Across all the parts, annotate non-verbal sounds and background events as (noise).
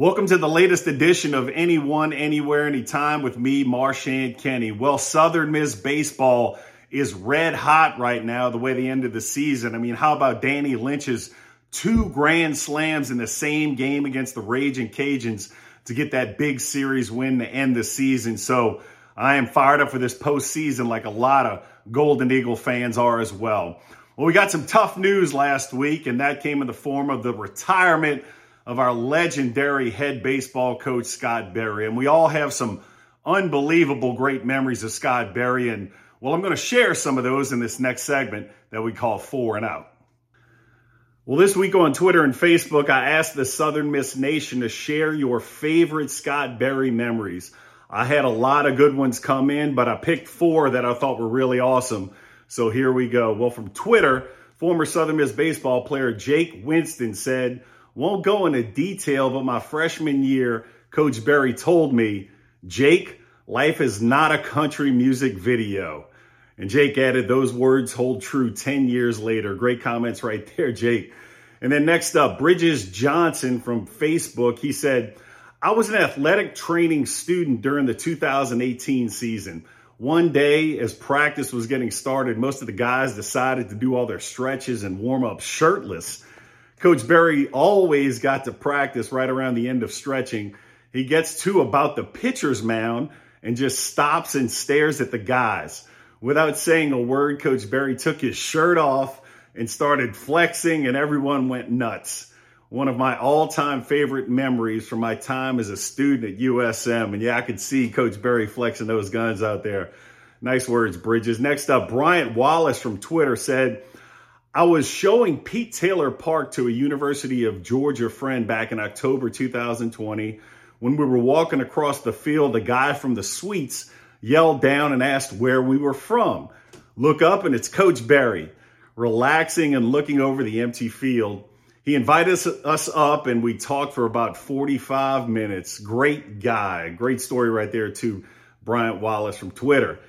Welcome to the latest edition of Anyone, Anywhere, Anytime with me, Marchant Kenney. Well, Southern Miss baseball is red hot right now, the way they ended the season. I mean, how about Danny Lynch's two grand slams in the same game against the Raging Cajuns to get that big series win to end the season? So I am fired up for this postseason like a lot of Golden Eagle fans are as well. Well, we got some tough news last week, and that came in the form of the retirement of our legendary head baseball coach, Scott Berry. And we all have some unbelievable great memories of Scott Berry. And well, I'm going to share some of those in this next segment that we call Four and Out. Well, this week on Twitter and Facebook, I asked the Southern Miss Nation to share your favorite Scott Berry memories. I had a lot of good ones come in, but I picked four that I thought were really awesome. So here we go. Well, from Twitter, former Southern Miss baseball player Jake Winston said, won't go into detail, but my freshman year, Coach Berry told me, Jake, life is not a country music video. And Jake added, those words hold true 10 years later. Great comments right there, Jake. And then next up, Bridges Johnson from Facebook. He said, I was an athletic training student during the 2018 season. One day, as practice was getting started, most of the guys decided to do all their stretches and warm up shirtless. Coach Berry always got to practice right around the end of stretching. He gets to about the pitcher's mound and just stops and stares at the guys. Without saying a word, Coach Berry took his shirt off and started flexing, and everyone went nuts. One of my all time favorite memories from my time as a student at USM. And yeah, I could see Coach Berry flexing those guns out there. Nice words, Bridges. Next up, Bryant Wallace from Twitter said, I was showing Pete Taylor Park to a University of Georgia friend back in October 2020. When we were walking across the field, a guy from the suites yelled down and asked where we were from. Look up and it's Coach Berry relaxing and looking over the empty field. He invited us, us up and we talked for about 45 minutes. Great guy. Great story right there, too. Bryant Wallace from Twitter.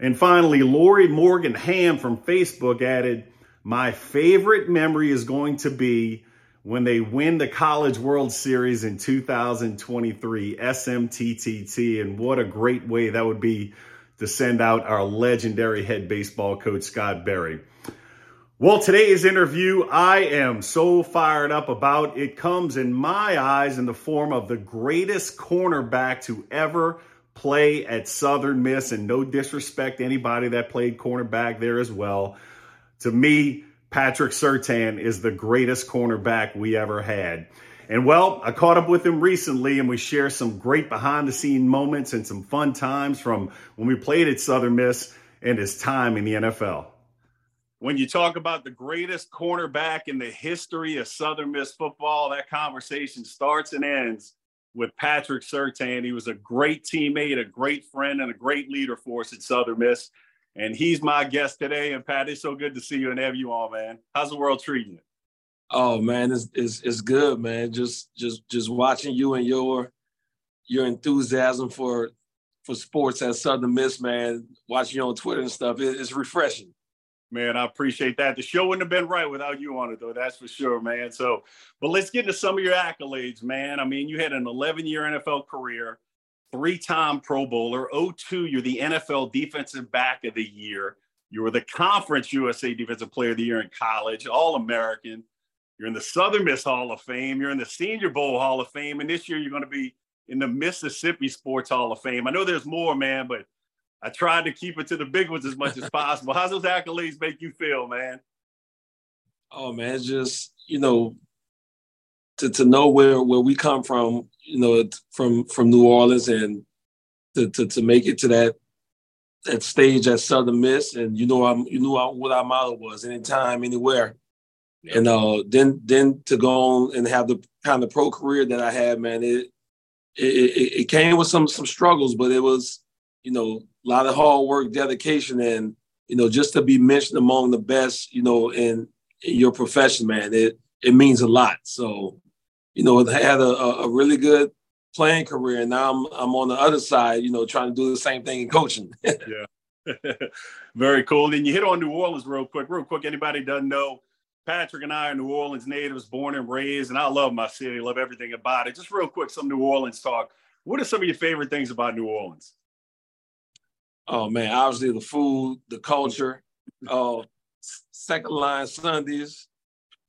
And finally, Lori Morgan Ham from Facebook added, my favorite memory is going to be when they win the College World Series in 2023, SMTTT. And what a great way that would be to send out our legendary head baseball coach, Scott Berry. Well, today's interview, I am so fired up about. It comes in my eyes in the form of the greatest cornerback to ever play at Southern Miss. And no disrespect to anybody that played cornerback there as well. To me, Patrick Surtain is the greatest cornerback we ever had. And well, I caught up with him recently and we share some great behind the scene moments and some fun times from when we played at Southern Miss and his time in the NFL. When you talk about the greatest cornerback in the history of Southern Miss football, that conversation starts and ends with Patrick Surtain. He was a great teammate, a great friend, and a great leader for us at Southern Miss and he's my guest today. And Pat, it's so good to see you and have you all, man. How's the world treating you? Oh man, it's it's, it's good, man. Just just just watching you and your your enthusiasm for for sports at Southern Miss, man. Watching you on Twitter and stuff, it, it's refreshing. Man, I appreciate that. The show wouldn't have been right without you on it, though. That's for sure, man. So, but let's get into some of your accolades, man. I mean, you had an 11 year NFL career three time Pro Bowler. 02, you're the NFL Defensive Back of the Year. You were the Conference USA Defensive Player of the Year in college, All American. You're in the Southern Miss Hall of Fame. You're in the Senior Bowl Hall of Fame. And this year you're going to be in the Mississippi Sports Hall of Fame. I know there's more, man, but I tried to keep it to the big ones as much as (laughs) possible. How's those accolades make you feel, man? Oh man, it's just you know to, to know where where we come from, you know, from from New Orleans and to, to, to make it to that that stage at Southern Miss, and you know, I'm you knew what our motto was: anytime, anywhere. Yeah. And uh, then then to go on and have the kind of pro career that I had, man, it it, it came with some some struggles, but it was you know a lot of hard work, dedication, and you know just to be mentioned among the best, you know, in, in your profession, man, it it means a lot. So you know, had a, a really good playing career, and now I'm I'm on the other side, you know, trying to do the same thing in coaching. (laughs) yeah, (laughs) very cool. Then you hit on New Orleans real quick, real quick. Anybody doesn't know, Patrick and I are New Orleans natives, born and raised, and I love my city, love everything about it. Just real quick, some New Orleans talk. What are some of your favorite things about New Orleans? Oh man, obviously the food, the culture, (laughs) uh, second line Sundays,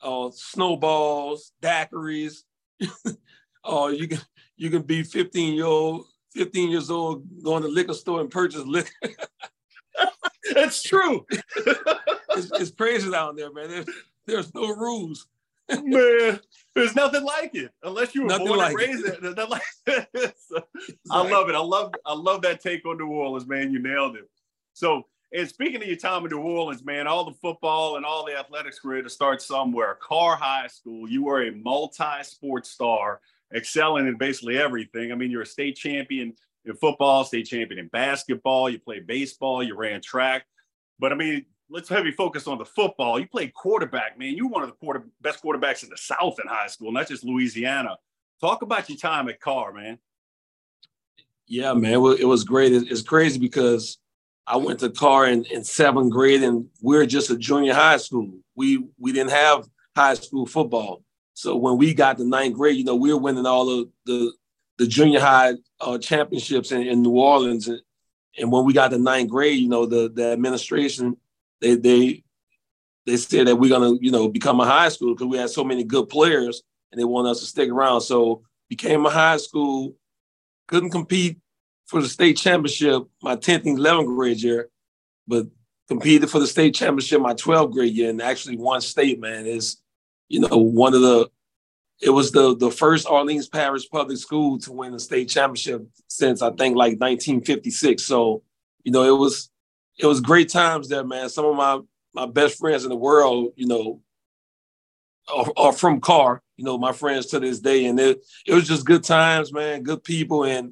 uh, snowballs, daiquiris. (laughs) oh, you can you can be 15 year old, 15 years old, going to liquor store and purchase liquor. (laughs) That's true. (laughs) it's, it's, crazy down there, man. There's, there's no rules. man, there's nothing like it unless you were nothing born like and raised it. it. Like so, I love it. I love I love that take on New Orleans, man. You nailed it. So, and speaking of your time in New Orleans, man, all the football and all the athletics career to start somewhere. Karr High School, you were a multi-sport star, excelling in basically everything. I mean, you're a state champion in football, state champion in basketball, you played baseball, you ran track. But I mean, let's heavy focus on the football. You played quarterback, man. You were one of the quarter, best quarterbacks in the South in high school, not just Louisiana. Talk about your time at Karr, man. Yeah, man, it was great. It's crazy because I went to Karr in, in seventh grade, and we are just a junior high school. We we didn't have high school football, so when we got to ninth grade, you know, we were winning all of the, the junior high uh, championships in, in New Orleans, and, and when we got to ninth grade, you know, the the administration they they they said that we're gonna you know become a high school because we had so many good players and they want us to stick around. So became a high school, couldn't compete for the state championship my 10th and 11th grade year, but competed for the state championship my 12th grade year and actually won state. Man is you know one of the it was the the first Orleans Parish public school to win the state championship since I think like 1956. So you know it was it was great times there, man. Some of my my best friends in the world, you know, are, are from Karr. You know, my friends to this day, and it it was just good times, man. Good people and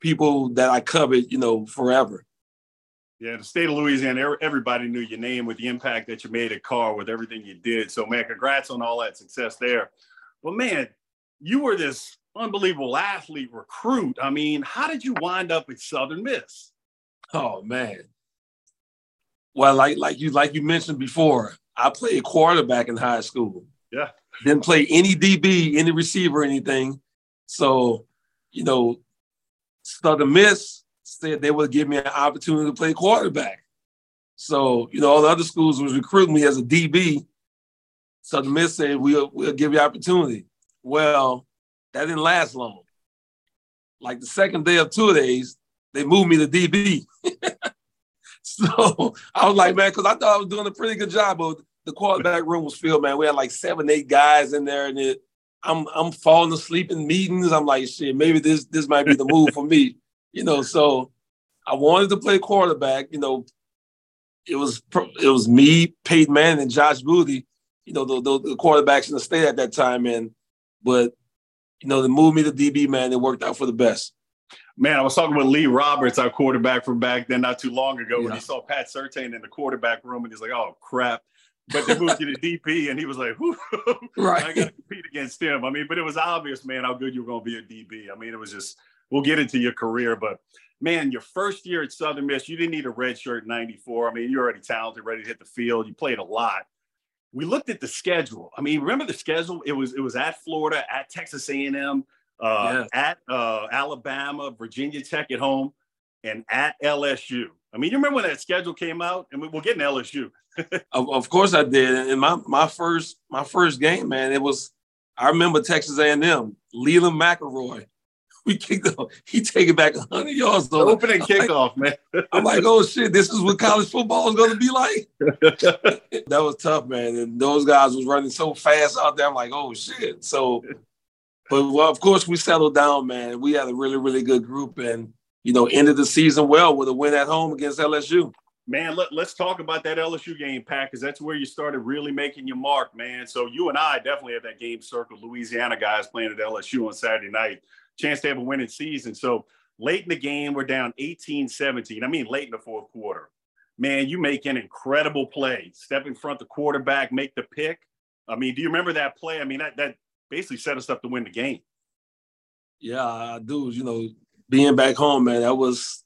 people that I covered, you know, forever. Yeah, the state of Louisiana, everybody knew your name with the impact that you made at Karr with everything you did. So, man, congrats on all that success there. But, man, you were this unbelievable athlete recruit. I mean, how did you wind up at Southern Miss? Oh, man. Well, like like you like you mentioned before, I played quarterback in high school. Yeah. Didn't play any DB, any receiver, anything. So, you know, Southern Miss said they would give me an opportunity to play quarterback. So, you know, all the other schools was recruiting me as a DB. Southern Miss said, we'll, we'll give you opportunity. Well, that didn't last long. Like the second day of two days, they moved me to DB. (laughs) So I was like, man, because I thought I was doing a pretty good job. But the quarterback room was filled, man. We had like seven, eight guys in there, and it, I'm I'm falling asleep in meetings. I'm like, shit, maybe this this might be the move for me, you know. So I wanted to play quarterback. You know, it was it was me, Peyton Manning, and Josh Booty. You know, the, the, the quarterbacks in the state at that time, and but you know, they moved me to DB. Man, it worked out for the best man, I was talking with Lee Roberts, our quarterback from back then, not too long ago, yeah. when he saw Pat Surtain in the quarterback room, and he's like, "Oh crap." But they moved you to DB, and he was like, (laughs) "Right, I got to compete against him." I mean, but it was obvious, man, how good you were going to be a DB. I mean, it was just. We'll get into your career, but man, your first year at Southern Miss, you didn't need a red shirt in '94. I mean, you're already talented, ready to hit the field. You played a lot. We looked at the schedule. I mean, remember the schedule? It was it was at Florida, at Texas A&M, uh, at uh, Alabama, Virginia Tech at home, and at LSU. I mean, you remember when that schedule came out? and we'll get in LSU. (laughs) of, of, course I did. And my my first my first game, man, it was I remember Texas A&M, Leland McElroy. (laughs) We kicked off. He take it back 100 yards. The opening kickoff, like, man. I'm like, oh shit, this is what college football is going to be like. (laughs) that was tough, man. And those guys was running so fast out there. I'm like, oh shit. So but well, of course, we settled down, man. We had a really, really good group, and you know, ended the season well with a win at home against LSU. Man, let, us talk about that LSU game, Pat, because that's where you started really making your mark, man. So you and I definitely have that game circled. Louisiana guys playing at LSU on Saturday night, chance to have a winning season. So late in the game, we're down 18-17. I mean, late in the fourth quarter. Man, you make an incredible play. Step in front the quarterback, make the pick. I mean, do you remember that play? I mean, that that basically set us up to win the game. Yeah, I do. You know, being back home, man, that was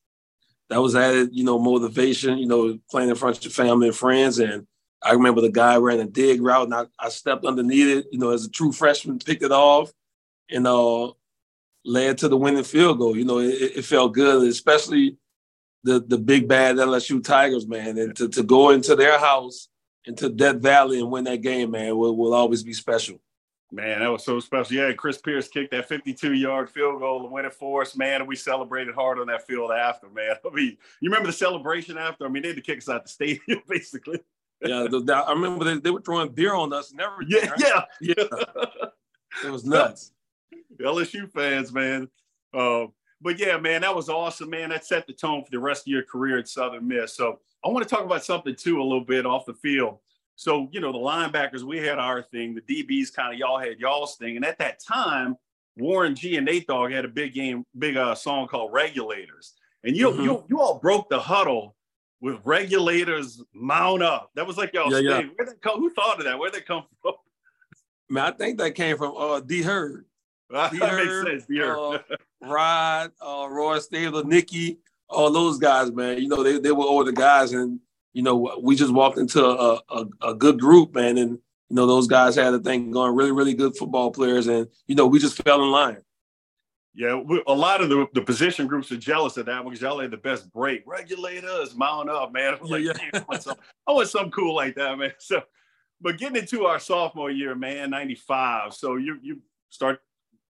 that was added, you know, motivation, you know, playing in front of your family and friends. And I remember the guy ran a dig route and I, I stepped underneath it, you know, as a true freshman, picked it off and uh, led to the winning field goal. You know, it, it felt good, especially the the big bad LSU Tigers, man. And to, to go into their house, into Death Valley and win that game, man, will, will always be special. Man, that was so special. Yeah, Chris Pierce kicked that 52 yard field goal to win it for us, man. And we celebrated hard on that field after, man. (laughs) I mean, you remember the celebration after? I mean, they had to kick us out the stadium, (laughs) basically. Yeah, the, the, I remember they, they were throwing beer on us and everything. Yeah, right? yeah, yeah. it was nuts. (laughs) LSU fans, man. Uh, but yeah, man, that was awesome, man. That set the tone for the rest of your career at Southern Miss. So I want to talk about something too a little bit off the field. So, you know, the linebackers, we had our thing. The DBs kind of y'all had y'all's thing. And at that time, Warren G and Nate Dogg had a big game, big uh, song called Regulators. And you, mm-hmm. you, you all broke the huddle with regulators mount up. That was like y'all yeah, yeah. Where they come, who thought of that? Where they come from? (laughs) Man, I think that came from uh D Herd. (laughs) that makes sense. D Herd. Uh, (laughs) Rod, uh, Roy Stabler, Nikki, all those guys, man. You know, they, they were older guys and you know, we just walked into a, a, a, good group, man. And, you know, those guys had a thing going, really, really good football players. And, you know, we just fell in line. Yeah, we, a lot of the, the position groups are jealous of that because y'all had the best break. Regulators, mount up, man. I'm (laughs) like, yeah, yeah. I, want some, I want something cool like that, man. (laughs) So, but getting into our sophomore year, man, 95. So you you start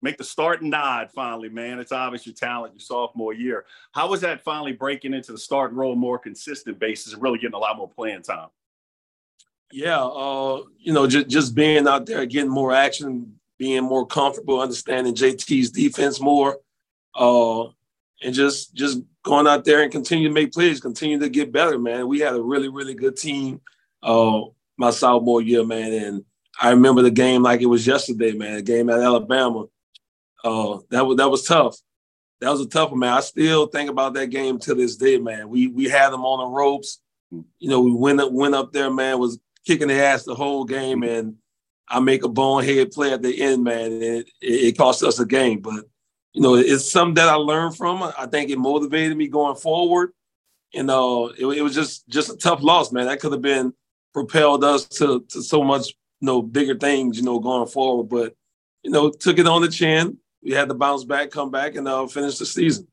make the start nod finally, man. It's obvious your talent your sophomore year. How was that finally breaking into the start role more consistent basis and really getting a lot more playing time? Yeah, uh, you know, just, just being out there, getting more action, being more comfortable, understanding JT's defense more, uh, and just just going out there and continue to make plays, continue to get better, man. We had a really, really good team uh, my sophomore year, man. And I remember the game like it was yesterday, man. The game at Alabama uh, that was that was tough. That was a tough one, man. I still think about that game to this day, man. We we had them on the ropes. You know, we went up went up there, man. Was kicking the ass the whole game, and I make a bonehead play at the end, man. And it, it cost us a game, but you know, it's something that I learned from. I think it motivated me going forward. And uh, it, it was just just a tough loss, man. That could have been propelled us to to so much, you know, bigger things, you know, going forward. But you know, took it on the chin we had to bounce back, come back, and uh, finish the season.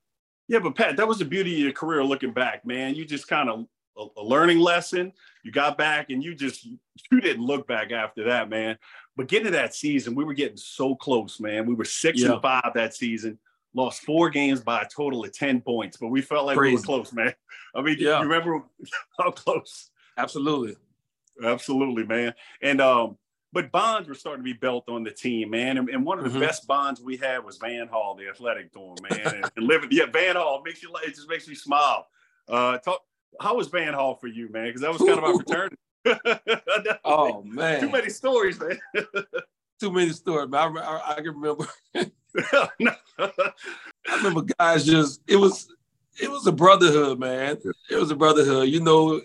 Yeah, but Pat, that was the beauty of your career looking back, man. You just kind of a, a, learning lesson. You got back and you just you didn't look back after that, man. But getting to that season, we were getting so close, man. We were six yeah. and five that season, lost four games by a total of 10 points, but we felt like Crazy. we were close, man. I mean, yeah. you remember (laughs) how close? Absolutely. Absolutely, man. And um, but bonds were starting to be built on the team, man. And, and one of the mm-hmm. best bonds we had was Van Hall, the athletic dorm, man. and, and living, yeah, Van Hall makes you it just makes you smile. Uh, talk, how was Van Hall for you, man? Because that was kind of our fraternity. (laughs) oh man, too many stories, man. (laughs) too many stories, man. I, I, I can remember. (laughs) I remember guys just it was it was a brotherhood, man. It was a brotherhood. You know,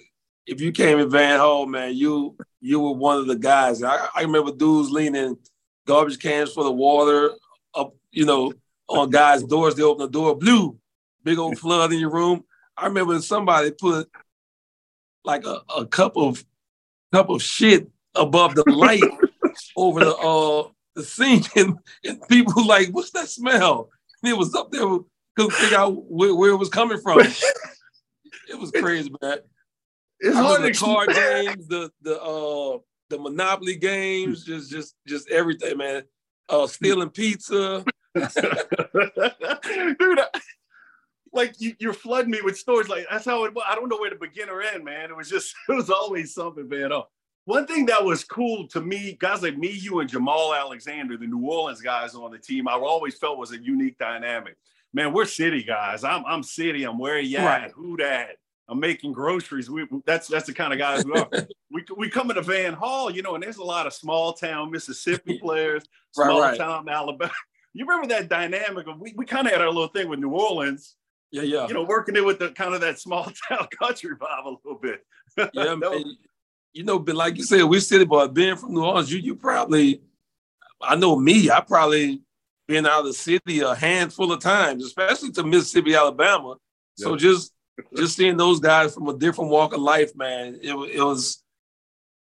if you came in Van Hall, man, you you were one of the guys. I, I remember dudes leaning garbage cans for the water up, you know, on guys' doors. They open the door, blue, big old flood in your room. I remember somebody put like a, a cup of cup of shit above the light (laughs) over the uh the sink, (laughs) and, and people like, what's that smell? And it was up there, couldn't figure out where, where it was coming from. (laughs) it was crazy, man. It's hard the card games, the the uh the Monopoly games, just just just everything, man. Uh, stealing pizza, (laughs) dude. like you, you're flooding me with stories. Like that's how it. I don't know where to begin or end, man. It was just (laughs) it was always something, man. Oh, one thing that was cool to me, guys like me, you, and Jamal Alexander, the New Orleans guys on the team, I always felt was a unique dynamic. Man, we're city guys. I'm I'm city. I'm where you at? Right. Who that? I'm making groceries. We that's that's the kind of guys we are. (laughs) we we come into Van Hall, you know, and there's a lot of small town Mississippi (laughs) players, small right, town Alabama. (laughs) You remember that dynamic of we, we kind of had our little thing with New Orleans. Yeah, yeah. You know, working it with the kind of that small town country vibe a little bit. yeah, man. You know, but like you said, we city boy, being from New Orleans, you you probably I know me, I probably been out of the city a handful of times, especially to Mississippi, Alabama. So just just seeing those guys from a different walk of life, man, it, it was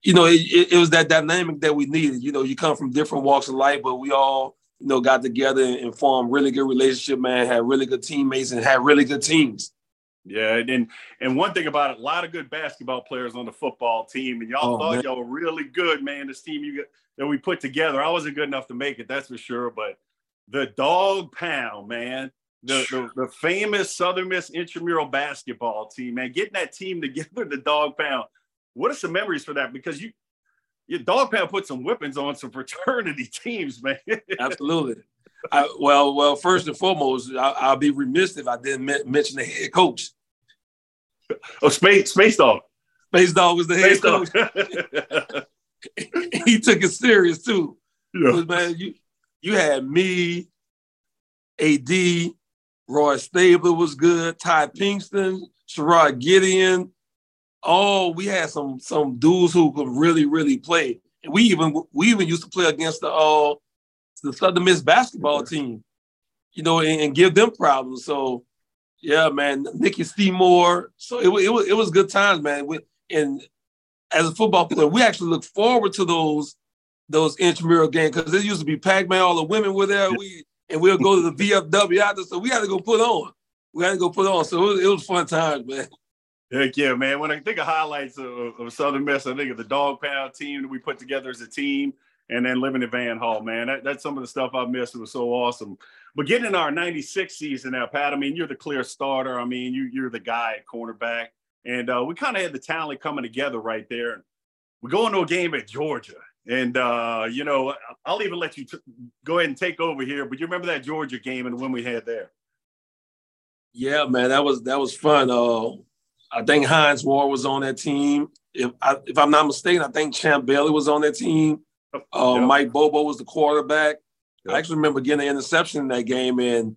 you know, it, it, was that dynamic that we needed. You know, you come from different walks of life, but we all, you know, got together and, and formed really good relationship, man, had really good teammates and had really good teams. Yeah, and and one thing about it, a lot of good basketball players on the football team, and y'all oh, thought man. y'all were really good, man. This team you that we put together, I wasn't good enough to make it, that's for sure. But the dog pound, man, the, the, the famous Southern Miss intramural basketball team, man, getting that team together, the dog pound. What are some memories for that? Because you your dog pound put some whippings on some fraternity (laughs) teams, man. Absolutely. I, well, well, first and foremost, I, will be remiss if I didn't mention the head coach. Oh, Space Space Dog. Space Dog was the head coach. (laughs) he took it serious too. Yeah. Man, you you had me, AD, Roy Stabler was good, Ty Pinkston, Sherrod Gideon. Oh, we had some some dudes who could really, really play. And we even we even used to play against the uh the Southern Miss basketball team, you know, and, and, give them problems. So, yeah, man, Nikki Seymour. So it, it was it was good times, man. We, and as a football player, we actually look forward to those those intramural games because it used to be Pac-Man. All the women were there. We and we'll go to the VFW after. So we had to go put on. We had to go put on. So it was, it was fun times, man. Heck yeah, man. When I think of highlights of, of Southern Miss, I think of the dog pound team that we put together as a team and then living in Van Hall, man. That, that's some of the stuff I missed. It was so awesome. But getting in our 96 season now, Pat, I mean, you're the clear starter. I mean, you, you're the guy at cornerback. And uh, we kind of had the talent coming together right there. We go into a game at Georgia. And, uh, you know, I'll even let you t- go ahead and take over here. But you remember that Georgia game and when we had there? Yeah, man, that was that was fun. Uh, I think Hines Ward was on that team. If I, if I'm not mistaken, I think Champ Bailey was on that team. Uh, yep. Mike Bobo was the quarterback. Yep. I actually remember getting an interception in that game, and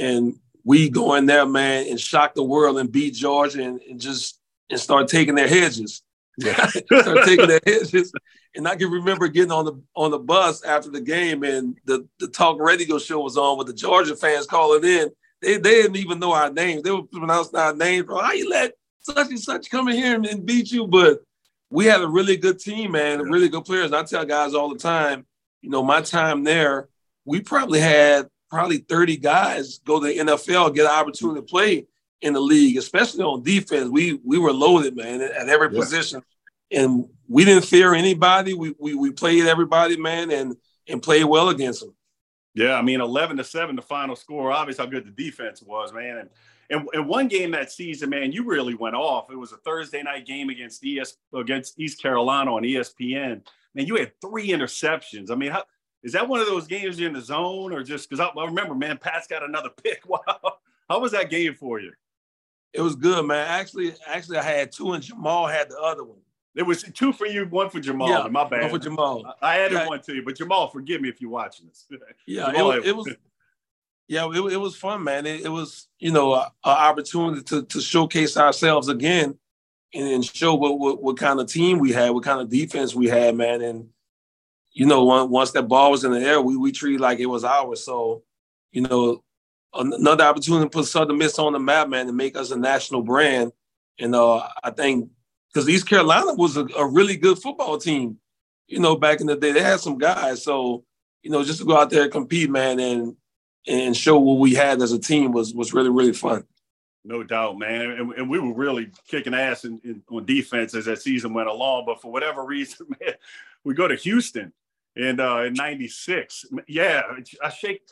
and we go in there, man, and shock the world and beat Georgia and, and just and start taking their hedges. Yeah. (laughs) start taking their hedges. And I can remember getting on the on the bus after the game, and the the talk radio show was on with the Georgia fans calling in. They, they didn't even know our names. They were pronouncing our names. How you let such and such come in here and beat you? But we had a really good team, man, yeah. really good players. And I tell guys all the time, you know, my time there, we probably had probably 30 guys go to the NFL, get an opportunity to play in the league, especially on defense. We we were loaded, man, at every yeah. position. And we didn't fear anybody. We, we we played everybody, man, and and played well against them. Yeah, I mean, 11 to 7, the final score. Obviously, how good the defense was, man. And and, and one game that season, man, you really went off. It was a Thursday night game against ES against East Carolina on ESPN. Man, you had three interceptions. I mean, how, is that one of those games you're in the zone or just because I, I, remember, man, Pat's got another (laughs) pick. Wow. How was that game for you? It was good, man. Actually, actually, I had two and Jamal had the other one. It was two for you, one for Jamal. Yeah, my bad. One for Jamal. I, I added yeah. one to you, but Jamal, forgive me if you're watching this. (laughs) Yeah, Jamal, it, it was yeah, it, it was fun, man. It, it was, you know, an opportunity to, to showcase ourselves again and, and show what, what, what kind of team we had, what kind of defense we had, man. And you know, once that ball was in the air, we we treated like it was ours. So, you know, another opportunity to put Southern Miss on the map, man, to make us a national brand. And uh, I think because East Carolina was a, a, really good football team, you know, back in the day. They had some guys. So, you know, just to go out there and compete, man, and and show what we had as a team was was really really fun. No doubt, man, and, and we were really kicking ass in, in, on defense as that season went along. But for whatever (laughs) reason, man, we go to Houston and uh, in '96. Yeah, I shake.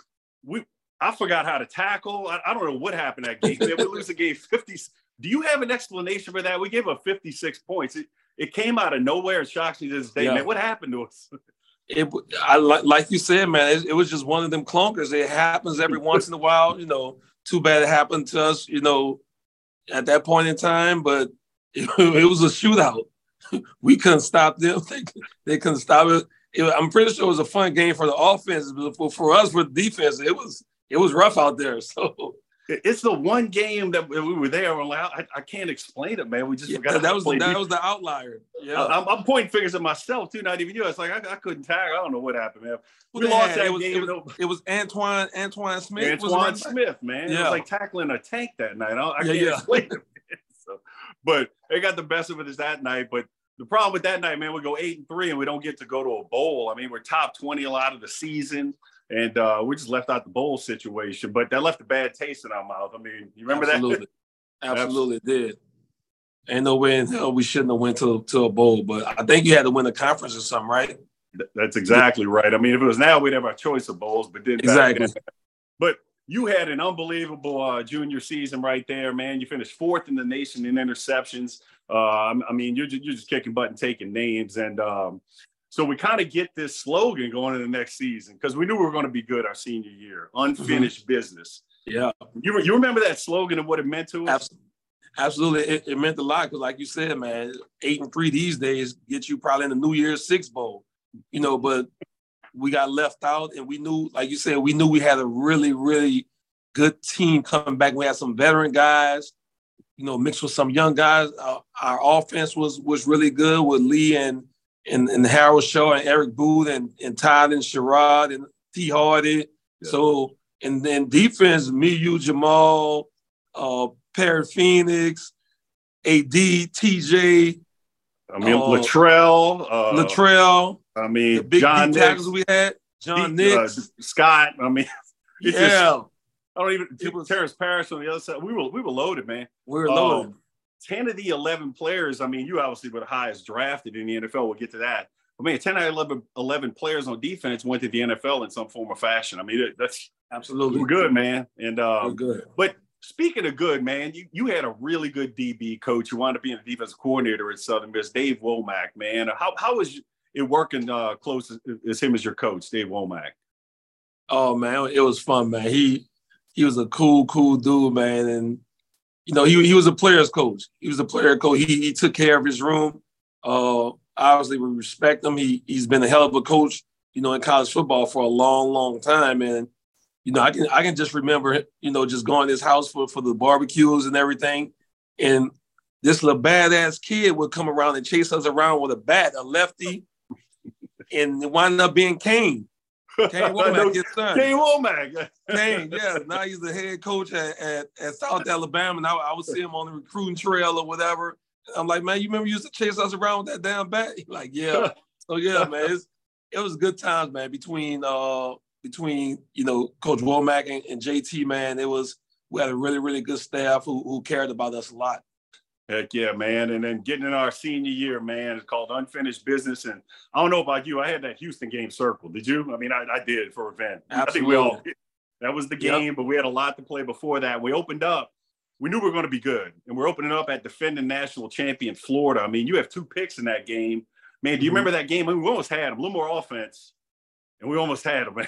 We I forgot how to tackle. I, I don't know what happened that game. (laughs) Man, we lose the game 50. Do you have an explanation for that? We gave up 56 points. It, it came out of nowhere and shocks me to this day, yeah. man. What happened to us? it I like you said, man, it, it, was just one of them clunkers. It happens every (laughs) once in a while, you know. Too bad it happened to us, you know, at that point in time. But it, (laughs) it was a shootout. (laughs) we couldn't stop them. They, they couldn't stop it. it. I'm pretty sure it was a fun game for the offense, but for, for us, for the defense, it was it was rough out there. So it's the one game that we were there. We're like, I, I can't explain it, man. We just yeah, forgot. That was that defense. was the outlier. Yeah, I'm, I'm, pointing fingers at myself too. Not even you. It's like I, I couldn't tag. I don't know what happened, man. We lost that it was, game. It was, it was Antoine Antoine Smith. Antoine Smith, man. Yeah. It was like tackling a tank that night. I, I yeah, can't yeah. explain it. (laughs) So, but they got the best of it that night. But the problem with that night, man, we go eight and three and we don't get to go to a bowl. I mean, we're top 20 a lot of the season and uh, we just left out the bowl situation, but that left a bad taste in our mouth. I mean, you remember Absolutely. (laughs) that? Absolutely, it did. Ain't no way in hell we shouldn't have went to, to a bowl, but I think you had to win a conference or something, right? That's exactly right. I mean, if it was now, we'd have our choice of bowls, but didn't. Exactly. But you had an unbelievable uh, junior season right there, man. You finished fourth in the nation in interceptions. Uh, I mean, you're just, you're just kicking butt and taking names, and um, so we kind of get this slogan going in the next season because we knew we were going to be good our senior year. Unfinished mm-hmm. business. Yeah. You you remember that slogan and what it meant to us? Absolutely. It, it meant a lot because, like you said, man, eight and three these days get you probably in the New Year's Six Bowl. You know, but we got left out, and we knew, like you said, we knew we had a really, really good team coming back. We had some veteran guys you know, mixed with some young guys. Uh, our offense was was really good with Lee and and, and Harold Shaw and Eric Booth and, and Todd and Sherrod and T Hardy. Yeah. So and then defense, me, you, Jamal, uh, Perry Phenix, AD, TJ. I mean, uh, Latrell. Uh, Latrell. I mean, the big John tackles we had. John D, uh, Scott. I mean, (laughs) yeah. Just, I don't even it was Terrence Parrish on the other side. We were we were loaded, man. We were loaded. Um, 10 of the 11 players, I mean, you obviously were the highest drafted in the NFL. We'll get to that. But man, 10 out of 11, 11 players on defense went to the NFL in some form or fashion. I mean, that's absolutely good, man. And um, good. But speaking of good, man, you, you had a really good DB coach. You wound up being the defensive coordinator at Southern Miss, Dave Wommack, man. How, how was it working uh, close as, as him as your coach, Dave Wommack? Oh, man, it was fun, man. He he was a cool, cool dude, man. And you know, he he was a player's coach. He was a player coach. He he took care of his room. Uh, obviously, we respect him. He he's been a hell of a coach, you know, in college football for a long, long time. And you know, I can I can just remember, you know, just going to his house for for the barbecues and everything. And this little badass kid would come around and chase us around with a bat, a lefty, and wind up being Kane. Kane (laughs) Wommack, his son. Kane Wommack. (laughs) Kane, yeah. Now he's the head coach at, at, at South Alabama. And I, I would see him on the recruiting trail or whatever. I'm like, man, you remember you used to chase us around with that damn bat? He's like, yeah. (laughs) so yeah, man, it was good times, man. Between uh between you know Coach Wommack and, and JT, man, it was we had a really really good staff who who cared about us a lot. Heck yeah, man. And then getting in our senior year, man, it's called unfinished business. And I don't know about you, I had that Houston game circled. Did you? I mean, I, I did for event. Absolutely. I think we all that was the game, yep. but we had a lot to play before that. We opened up. We knew we were going to be good. And we're opening up at defending national champion Florida. I mean, you have two picks in that game. Man, do you mm-hmm. remember that game? I mean, we almost had them, a little more offense. And we almost had them,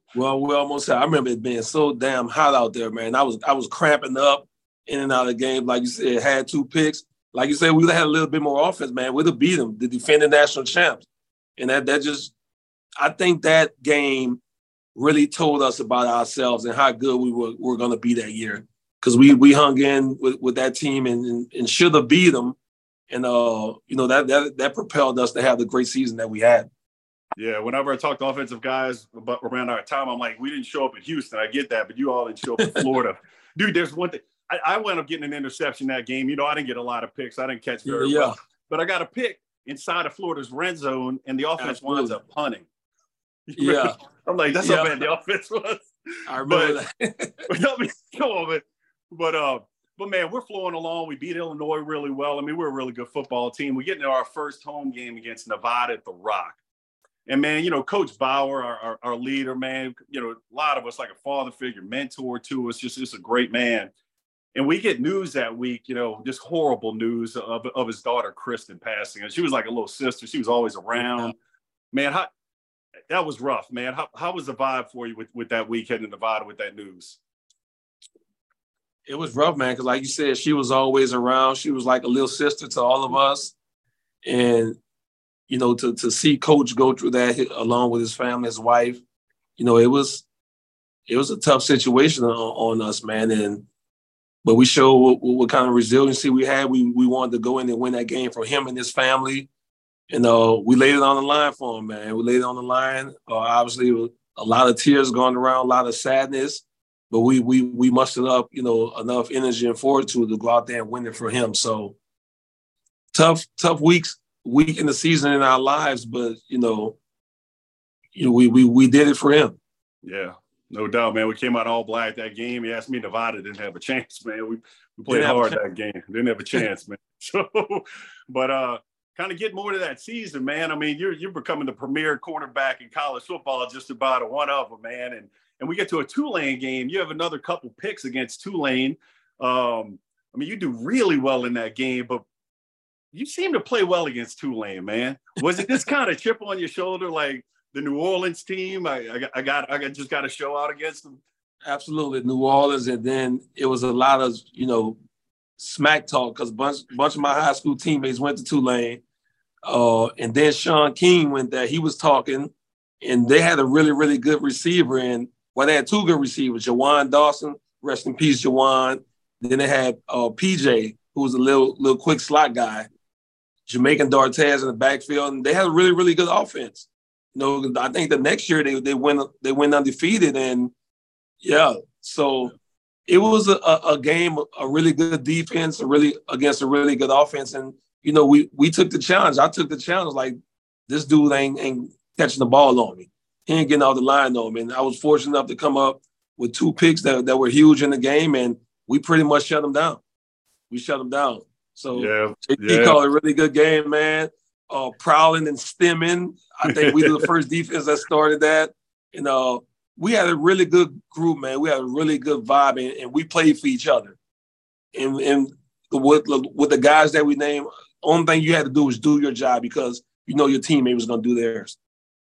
(laughs) well, we almost had. I remember it being so damn hot out there, man. I was I was cramping up in and out of the game. Like you said, had two picks. Like you said, we had a little bit more offense, man. We'd have beat them, the defending national champs. And that that just I think that game really told us about ourselves and how good we were, were gonna be that year. Cause we we hung in with, with that team and, and, and should have beat them. And uh, you know, that that that propelled us to have the great season that we had. Yeah, whenever I talk to offensive guys about around our time, I'm like, we didn't show up in Houston. I get that, but you all didn't show up in (laughs) Florida. Dude, there's one thing. I, I wound up getting an interception that game. You know, I didn't get a lot of picks. I didn't catch very yeah. well. But I got a pick inside of Florida's red zone, and the offense Absolutely. winds up punting. (laughs) Yeah. I'm like, that's yeah. how bad the offense was. (laughs) I remember but, that. (laughs) I mean, come on, man. But uh, but man, we're flowing along. We beat Illinois really well. I mean, we're a really good football team. We get into our first home game against Nevada at the Rock. And man, you know, Coach Bower, our, our, our, leader, man, you know, a lot of us like a father figure, mentor to us, just, just a great man. And we get news that week, you know, just horrible news of, of his daughter, Kristen, passing. And she was like a little sister. She was always around. Man, how, that was rough, man. How, how was the vibe for you with, with that week heading Nevada with that news? It was rough, man, because like you said, she was always around. She was like a little sister to all of us. And, you know, to, to see coach go through that along with his family, his wife, you know, it was it was a tough situation on, on us, man. And but we showed what, what, kind of resiliency we had. We we wanted to go in and win that game for him and his family. And uh, we laid it on the line for him, man. We laid it on the line. Uh, obviously, a lot of tears going around, a lot of sadness, but we we we mustered up, you know, enough energy and fortitude to go out there and win it for him. So tough, tough weeks, week in the season in our lives, but you know, you know, we we we did it for him. Yeah, no doubt, man. We came out all black that game. He asked me, Nevada didn't have a chance, (laughs) man. We, we played hard that game. Didn't have a chance, man. (laughs) So, but uh, kind of get more to that season, man. I mean, you're you're becoming the premier cornerback in college football, just about a one of them, man. And and we get to a Tulane game. You have another couple picks against Tulane. Um, I mean, you do really well in that game, but you seem to play well against Tulane, man. Was it this (laughs) kind of chip on your shoulder, like the New Orleans team. I, I, I got I just got to show out against them. Absolutely, New Orleans, and then it was a lot of you know smack talk because bunch bunch of my high school teammates went to Tulane, uh, and then Shaun King went there. He was talking, and they had a really really good receiver, and well, they had two good receivers, JaJuan Dawson, rest in peace, Jawan. Then they had uh, PJ, who was a little little quick slot guy, Jamaican Dartez in the backfield, and they had a really really good offense you know, I think the next year they they went they went undefeated, and yeah, so it was a, a game, a really good defense, a really against a really good offense, and you know, we we took the challenge. I took the challenge. Like this dude ain't ain't catching the ball on me. He ain't getting off the line on me. And I was fortunate enough to come up with two picks that, that were huge in the game, and we pretty much shut them down. We shut them down. So yeah, JT yeah. called a really good game, man uh, prowling and stemming. I think we were the (laughs) first defense that started that. You know, we had a really good group, man. We had a really good vibe, and, and we played for each other. And, and with, with the guys that we named, only thing you had to do was do your job because you know your teammate was going to do theirs.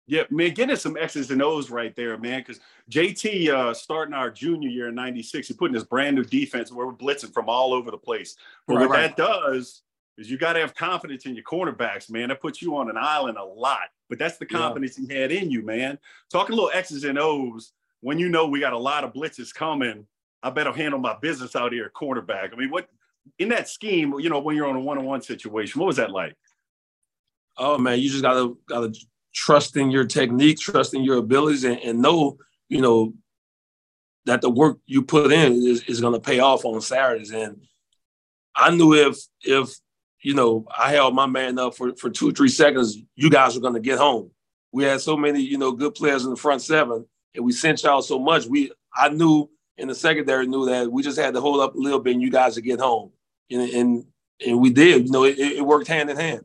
Yeah, man, getting some X's and O's right there, man. Because JT uh, starting our junior year in '96, he put in this brand new defense where we're blitzing from all over the place. But right, what right. that does is you got to have confidence in your cornerbacks, man. That puts you on an island a lot, but that's the confidence yeah. he had in you, man. Talking a little X's and O's when you know we got a lot of blitzes coming. I better handle my business out here at cornerback. I mean, what in that scheme, you know, when you're on a one-on-one situation, what was that like? Oh man, you just gotta gotta trust in your technique, trust in your abilities, and, and know, you know, that the work you put in is, is gonna pay off on Saturdays. And I knew if if you know, I held my man up for, for two, three seconds. You guys were going to get home. We had so many, you know, good players in the front seven, and we sent y'all so much. We, I knew in the secondary knew that we just had to hold up a little bit, and you guys would get home, and and, and we did. You know, it, it worked hand in hand.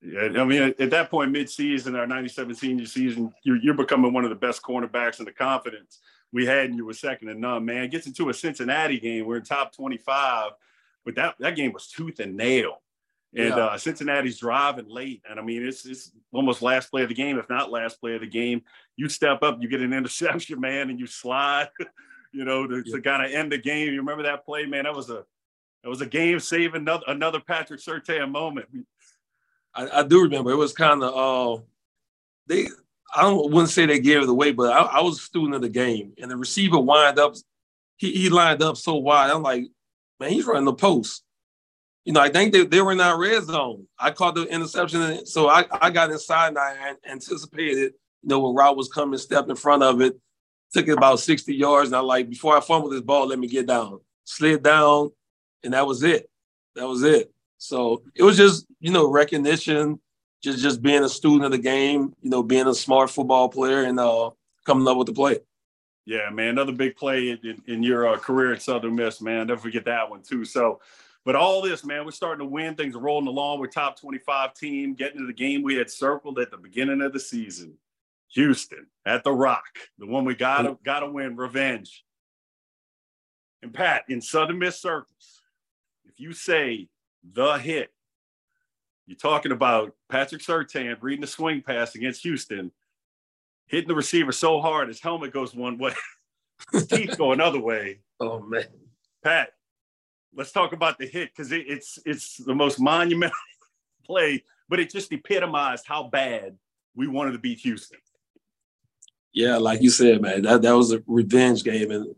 Yeah, I mean, at that point, mid-season, our '97 senior season, you're, you're becoming one of the best cornerbacks, and the confidence we had in you was second to none. Man, gets into a Cincinnati game, we're in top 25, but that that game was tooth and nail and yeah. uh, Cincinnati's driving late, and I mean it's it's almost last play of the game, if not last play of the game. You step up, you get an (laughs) interception, man, and you slide, (laughs) you know, to, yeah. to kind of end the game. You remember that play, man? That was a that was a game saving another, another Patrick Surtain moment. I, I, do remember it was kind of uh, they. I don't wouldn't say they gave it away, but I, I was a student of the game, and the receiver wind up. He, he lined up so wide. I'm like, man, he's running the post you know, I think they, they were in our red zone. I caught the interception, so I, I got inside and I anticipated, you know, when route was coming, stepped in front of it, took it about 60 yards, and I like, before I fumble this ball, let me get down. Slid down, and that was it. That was it. So it was just, you know, recognition, just just being a student of the game, you know, being a smart football player and uh, coming up with the play. Yeah, man, another big play in, in your uh, career at Southern Miss, man. Never forget that one too. So but all this, man, we're starting to win. Things are rolling along. We're top 25 team, getting to the game we had circled at the beginning of the season. Houston at the Rock, the one we gotta gotta win, revenge. And Pat, in Southern Miss circles, if you say the hit, you're talking about Patrick Surtain reading the swing pass against Houston, hitting the receiver so hard his helmet goes one way, his (laughs) teeth go another way. Oh man. Pat, let's talk about the hit because it, it's it's the most monumental (laughs) play, but it just epitomized how bad we wanted to beat Houston. Yeah, like you said, man, that, that was a revenge game. And if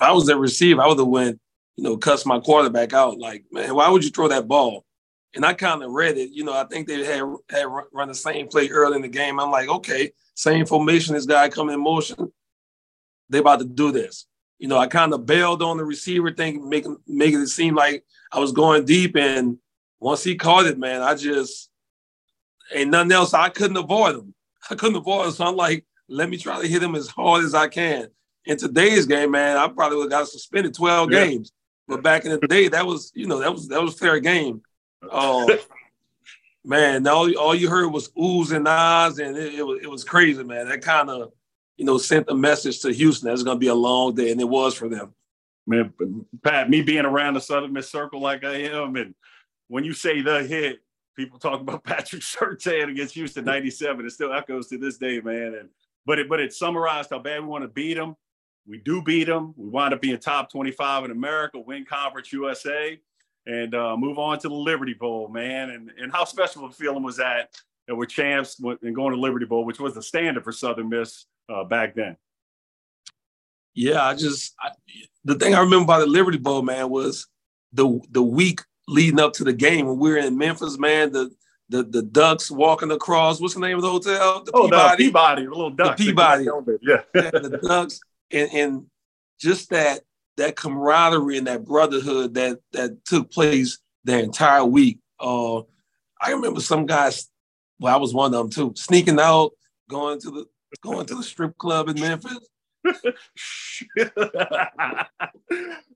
I was the receiver, I would have went, you know, cuss my quarterback out. Like, man, why would you throw that ball? And I kind of read it. You know, I think they had had run the same play early in the game. I'm like, okay, same formation. This guy coming in motion. They about to do this you know, I kind of bailed on the receiver thing, making making it seem like I was going deep. And once he caught it, man, I just ain't nothing else. I couldn't avoid him. I couldn't avoid him. So I'm like, let me try to hit him as hard as I can. In today's game, man, I probably would have got suspended 12 yeah. games. But back in the day, that was, you know, that was that was fair game. Um, (laughs) man, all, all you heard was oohs and ahs, and it, it was it was crazy, man. That kind of, you know, sent a message to Houston that it's going to be a long day, and it was for them. Man, Pat, me being around the Southern Miss Circle like I am, and when you say the hit, people talk about (laughs) Patrick Surtain against Houston '97. It still echoes to this day, man. And but it but it summarized how bad we want to beat them. We do beat them. We wind up being top 25 in America, win Conference USA and uh, move on to the Liberty Bowl, man. And and how special a feeling was that that we're champs and going to Liberty Bowl, which was the standard for Southern Miss uh, back then. Yeah, I just I, the thing I remember about the Liberty Bowl, man, was the the week leading up to the game when we were in Memphis, man. The the the ducks walking across. What's the name of the hotel? The oh, Peabody. The Peabody, the little ducks. The Peabody. Yeah. (laughs) yeah, the ducks, and and just that that camaraderie and that brotherhood that that took place the entire week. Uh, I remember some guys. Well, I was one of them too, sneaking out, going to the going to the strip club in Memphis. (laughs)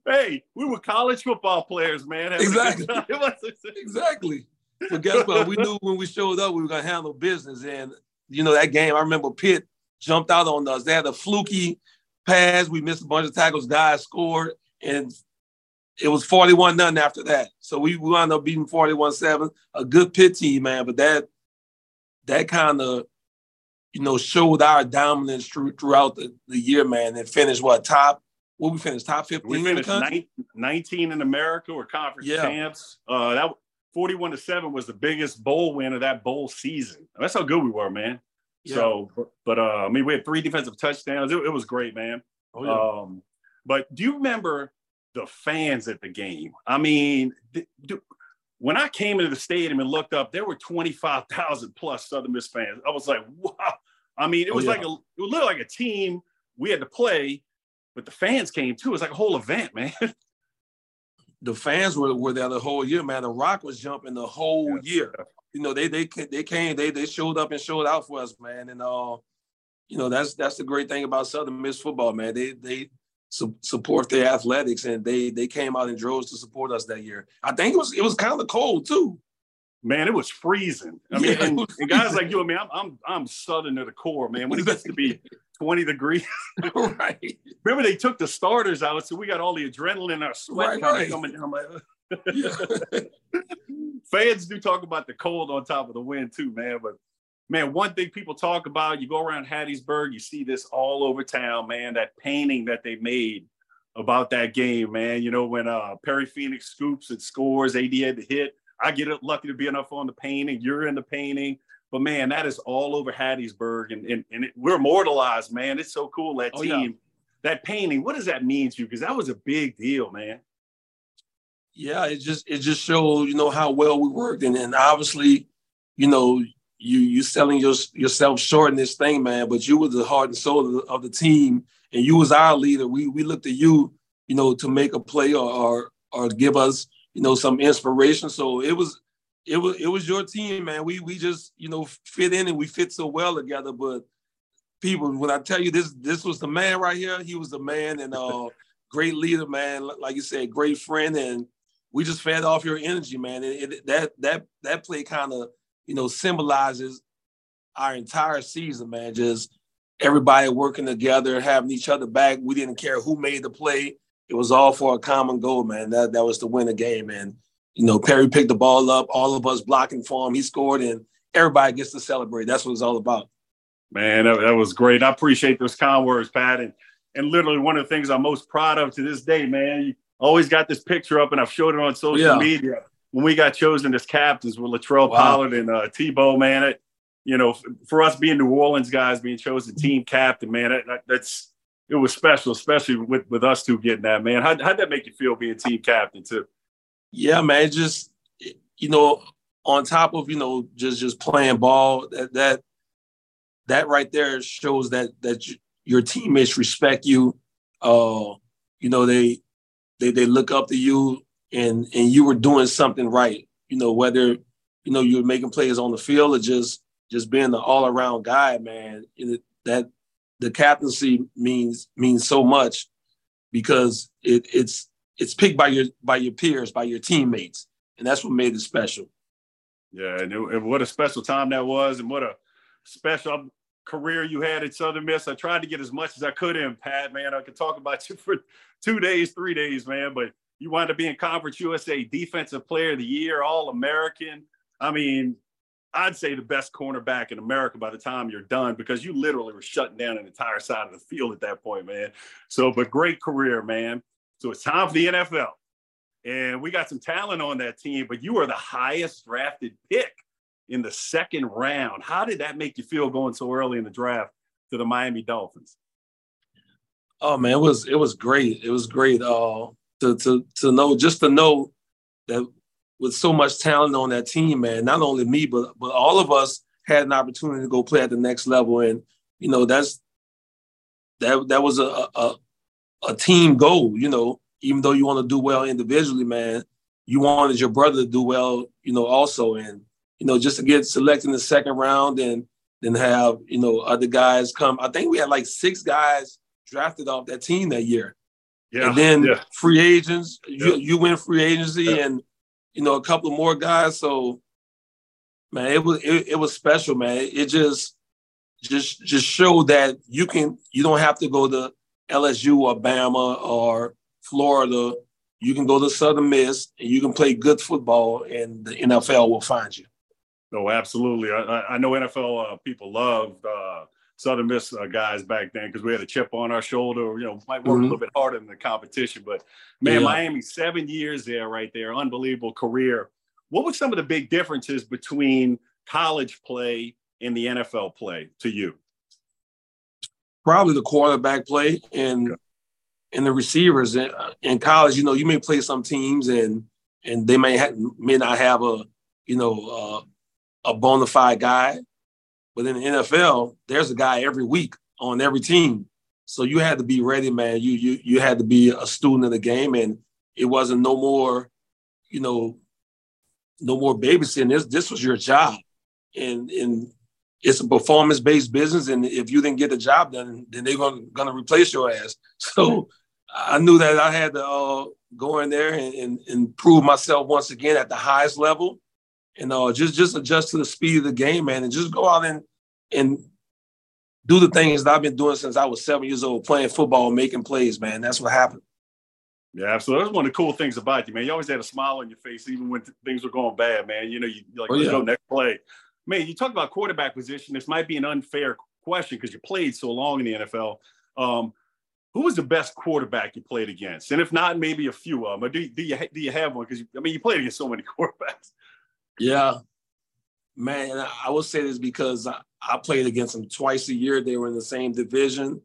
hey, we were college football players, man. Exactly. (laughs) exactly. But guess what? We (laughs) knew when we showed up, we were gonna handle business. And you know that game. I remember Pitt jumped out on us. They had a fluky pass. We missed a bunch of tackles. Guys scored, and it was 41 nothing after that. So we wound up beating 41 7. A good Pitt team, man. But that that kind of you know showed our dominance throughout the, the year, man. And finished what top? What we finished top 15 we finished in 19 in America or conference yeah. champs. Uh, that 41 to 7 was the biggest bowl win of that bowl season. That's how good we were, man. Yeah. So, but, uh, I mean, we had three defensive touchdowns. It, it was great, man. Oh, yeah. Um, but do you remember the fans at the game? I mean, th- when I came into the stadium and looked up, there were 25,000 plus Southern Miss fans. I was like, wow. I mean, it oh, was oh, yeah. like a, it looked like a team we had to play, but the fans came too. It was like a whole event, man. (laughs) the fans were, were there the whole year, man. The Rock was jumping the whole yes. year you know, they they they came, they they showed up and showed out for us, man. And uh, you know, that's that's the great thing about Southern Miss football, man. They they su- support their athletics, and they they came out in droves to support us that year. I think it was it was kind of cold too. Man, it was freezing. I mean, yeah, and, and, guys like you, I mean, I'm I'm I'm southern to the core, man. When it gets to be (laughs) 20 degrees, right? Remember they took the starters out, so we got all the adrenaline in our sweat right, right. coming down. Like, uh. (laughs) Fans do talk about the cold on top of the wind too, man. But man, one thing people talk about, you go around Hattiesburg, you see this all over town, man. That painting that they made about that game, man. You know, when uh, Perry Phenix scoops and scores, AD had the hit. I get lucky to be enough on the painting. You're in the painting. But man, that is all over Hattiesburg, and and, and it, we're immortalized, man. It's so cool that oh, team, yeah. that painting. What does that mean to you? Because that was a big deal, man yeah, it just it just showed you know how well we worked, and and obviously, you know, you you selling your, yourself short in this thing, man. But you were the heart and soul of the, of the, team, and you was our leader. We we looked at you, you know, to make a play or or, or give us you know some inspiration. So it was it was it was your team, man. We we just you know fit in and we fit so well together. But people, when I tell you this, this was the man right here. He was the man and uh, (laughs) great leader, man. Like you said, great friend and we just fed off your energy, man. It, it, that that that play kind of you know symbolizes our entire season, man. Just everybody working together, having each other back. We didn't care who made the play. It was all for a common goal, man. That that was to win the game, and you know Perry picked the ball up, all of us blocking for him. He scored, and everybody gets to celebrate. That's what it's all about. Man, that, that was great. I appreciate those kind words, Pat. And and literally one of the things I'm most proud of to this day, man you always got this picture up, and I've showed it on social yeah. media when we got chosen as captains with Latrell wow. Pollard and uh, Tebow. Man, it, you know, for us being New Orleans guys being chosen team captain, man, that, that's it was special, especially with with us two getting that. Man, how how'd that make you feel being team captain too? Yeah, man, just you know, on top of you know just just playing ball, that that that right there shows that that your teammates respect you. Uh, you know, they they they look up to you and and you were doing something right. You know, whether you know, you were making plays on the field or just just being the all around guy, man. that the captaincy means means so much because it, it's it's picked by your by your peers, by your teammates, and that's what made it special. Yeah, and, it, and what a special time that was, and what a special career you had at Southern Miss. I tried to get as much as I could in, Pat. Man, I could talk about you for two days, three days, man. But you wind up being Conference USA Defensive Player of the Year, All American. I mean, I'd say the best cornerback in America by the time you're done because you literally were shutting down an entire side of the field at that point, man. So, but great career, man. So it's time for the NFL. And we got some talent on that team, but you are the highest drafted pick in the second round. How did that make you feel going so early in the draft to the Miami Dolphins? Oh man, it was it was great. It was great uh, to to to know just to know that with so much talent on that team, man. Not only me, but but all of us had an opportunity to go play at the next level, and you know that's that that was a a, a team goal. You know, even though you want to do well individually, man, you wanted your brother to do well. You know, also, and you know, just to get selected in the second round, and then have you know other guys come. I think we had like six guys drafted off that team that year. Yeah, and then yeah. free agents, you, you win free agency, and you know, a couple more guys. So, man, it was it, it was special, man. It just just just showed that you can you don't have to go to LSU or Bama or Florida. You can go to Southern Miss and you can play good football, and the NFL will find you. No, absolutely. I, I know NFL uh, people love uh, Southern Miss uh, guys back then because we had a chip on our shoulder. You know, might work mm-hmm. a little bit harder than the competition, but man, yeah. Miami seven years there, right there, unbelievable career. What were some of the big differences between college play and the NFL play to you? Probably the quarterback play and and the receivers in, in college. You know, you may play some teams and and they may have, may not have a you know uh, a bona fide guy but in the NFL, there's a guy every week on every team. So you had to be ready, man. You you you had to be a student of the game, and it wasn't no more, you know, no more babysitting. This this was your job, and and it's a performance based business. And if you didn't get the job done, then they're gonna gonna replace your ass. (laughs) So I knew that I had to uh, go in there and, and, and prove myself once again at the highest level and uh, just just adjust to the speed of the game, man, and just go out and and do the things that I've been doing since I was seven years old, playing football, making plays, man. That's what happened. Yeah, so that's one of the cool things about you, man. You always had a smile on your face, even when things were going bad, man. You know, you like, oh, yeah. go next play. Man, you talk about quarterback position. This might be an unfair question because you played so long in the NFL. Um, who was the best quarterback you played against? And if not, maybe a few of them. Or do, do you do you have one? Because I mean, you played against so many (laughs) quarterbacks. Yeah, man. I will say this because I, I, played against them twice a year. They were in the same division.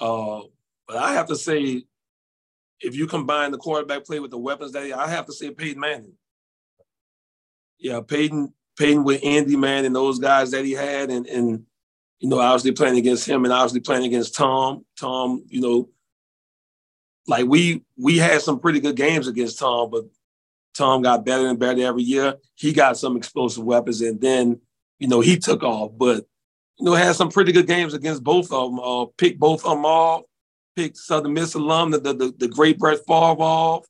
Uh, but I have to say, if you combine the quarterback play with the weapons that he, I have to say Peyton Manning. Yeah, Peyton, Peyton with Andy man and those guys that he had, and and you know, obviously playing against him and obviously playing against Tom. Tom, you know, like we we had some pretty good games against Tom, but Tom got better and better every year. He got some explosive weapons, and then you know he took off. But you know had some pretty good games against both of them. Uh, picked both of them off. Picked Southern Miss alum, the, the the great Brett Favre off.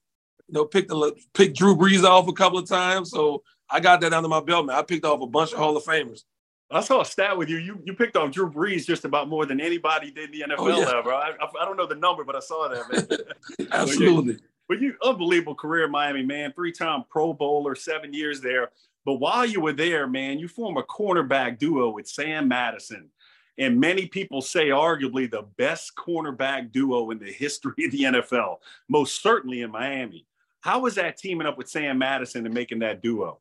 You know, picked the picked Drew Brees off a couple of times. So I got that under my belt, man. I picked off a bunch of Hall of Famers. I saw a stat with you. You you picked off Drew Brees just about more than anybody did in the NFL oh, yeah. ever. I, I, I, don't know the number, but I saw that, man. (laughs) (laughs) Absolutely. But you unbelievable career in Miami, man. Three-time Pro Bowler, seven years there. But while you were there, man, you form a cornerback duo with Sam Madison. And many people say arguably the best cornerback duo in the history of the NFL, most certainly in Miami. How was that teaming up with Sam Madison and making that duo?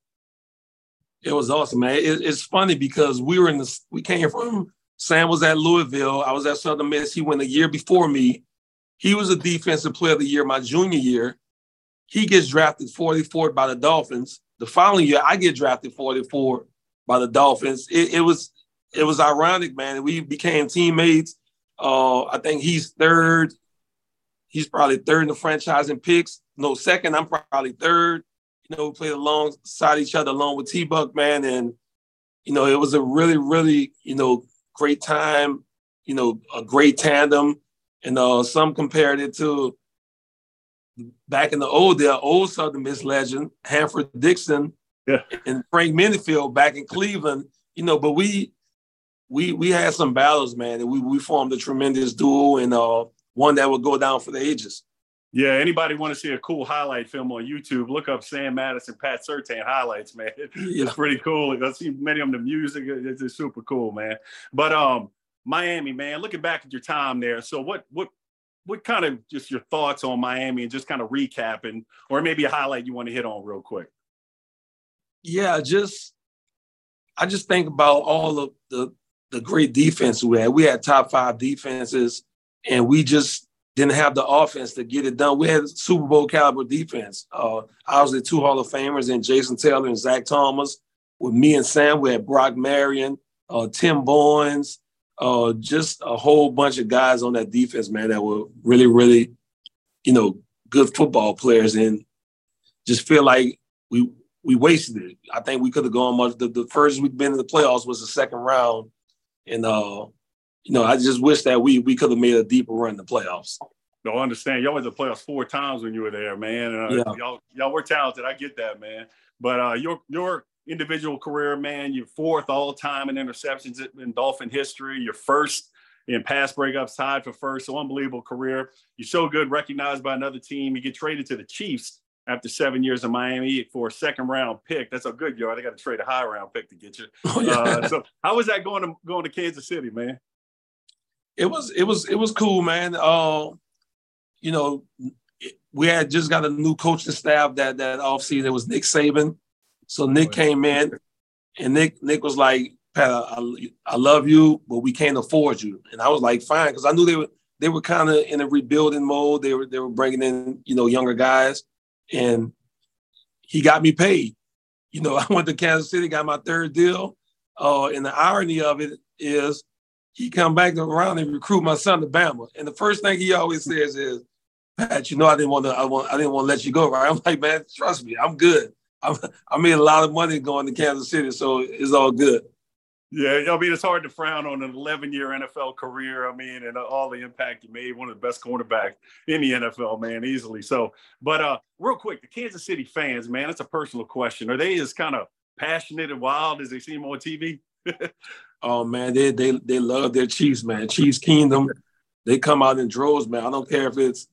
It was awesome, man. It, it's funny because we were in the we came from Sam was at Louisville. I was at Southern Miss. He went a year before me. He was a defensive player of the year my junior year. He gets drafted 44 by the Dolphins. The following year, I get drafted 44 by the Dolphins. It, it was it was ironic, man. We became teammates. Uh, I think he's third. He's probably third in the franchise in picks. No, second. I'm probably third. You know, we played alongside each other along with T Buck, man. And, you know, it was a really, really, you know, great time, you know, a great tandem. And uh, some compared it to back in the old day, old Southern Miss legend, Hanford Dixon yeah. and Frank Minifield back in Cleveland, you know, but we we we had some battles, man, and we we formed a tremendous duo and uh one that would go down for the ages. Yeah, anybody want to see a cool highlight film on YouTube? Look up Sam Madison, Pat Surtain highlights, man. (laughs) Yeah. It's pretty cool. I see many of them. The music it's just super cool, man. But um, Miami, man, looking back at your time there. So what what what kind of just your thoughts on Miami and just kind of recapping, or maybe a highlight you want to hit on real quick? Yeah, just I just think about all of the the great defense we had. We had top five defenses, and we just didn't have the offense to get it done. We had Super Bowl caliber defense. Uh, obviously, two Hall of Famers and Jason Taylor and Zach Thomas. With me and Sam, we had Brock Marion, uh, Tim Bowens, uh, just a whole bunch of guys on that defense, man, that were really, really, you know, good football players, and just feel like we we wasted it. I think we could have gone much. The, the first we've been in the playoffs was the second round, and uh, you know, I just wish that we we could have made a deeper run in the playoffs. No, I understand. Y'all went to the playoffs four times when you were there, man. Uh, Yeah. Y'all y'all were talented. I get that, man. But uh, your your individual career, man, you're fourth all time in interceptions in Dolphin history. Your first in pass breakups, tied for first. So unbelievable career. You're so good, recognized by another team. You get traded to the Chiefs after seven years in Miami for a second round pick. That's a good yard. They got to trade a high round pick to get you. Oh, yeah. Uh, so how was that going to going to Kansas City, man? it was it was it was cool, man. Uh, you know, we had just got a new coaching staff that that offseason. It was Nick Saban. So Nick came in, and Nick Nick was like, "Pat, I, I love you, but we can't afford you." And I was like, "Fine," because I knew they were they were kind of in a rebuilding mode. They were they were bringing in you know younger guys, and he got me paid. You know, (laughs) I went to Kansas City, got my third deal. Uh, and the irony of it is, he come back around and recruit my son to Bama. And the first thing he always says is, Pat, you know I didn't want to I want I didn't want to let you go, right? (laughs) I'm like, man, trust me, I'm good. I'm, I made a lot of money going to Kansas City, so it's all good. Yeah, I mean, it's hard to frown on an 11 year NFL career. I mean, and all the impact you made, one of the best cornerbacks in the NFL, man, easily. So, but uh, real quick, the Kansas City fans, man, it's a personal question. Are they as kind of passionate and wild as they seem on TV? (laughs) Oh man, they they they love their Chiefs, man. Chiefs Kingdom. They come out in droves, man. I don't care if it's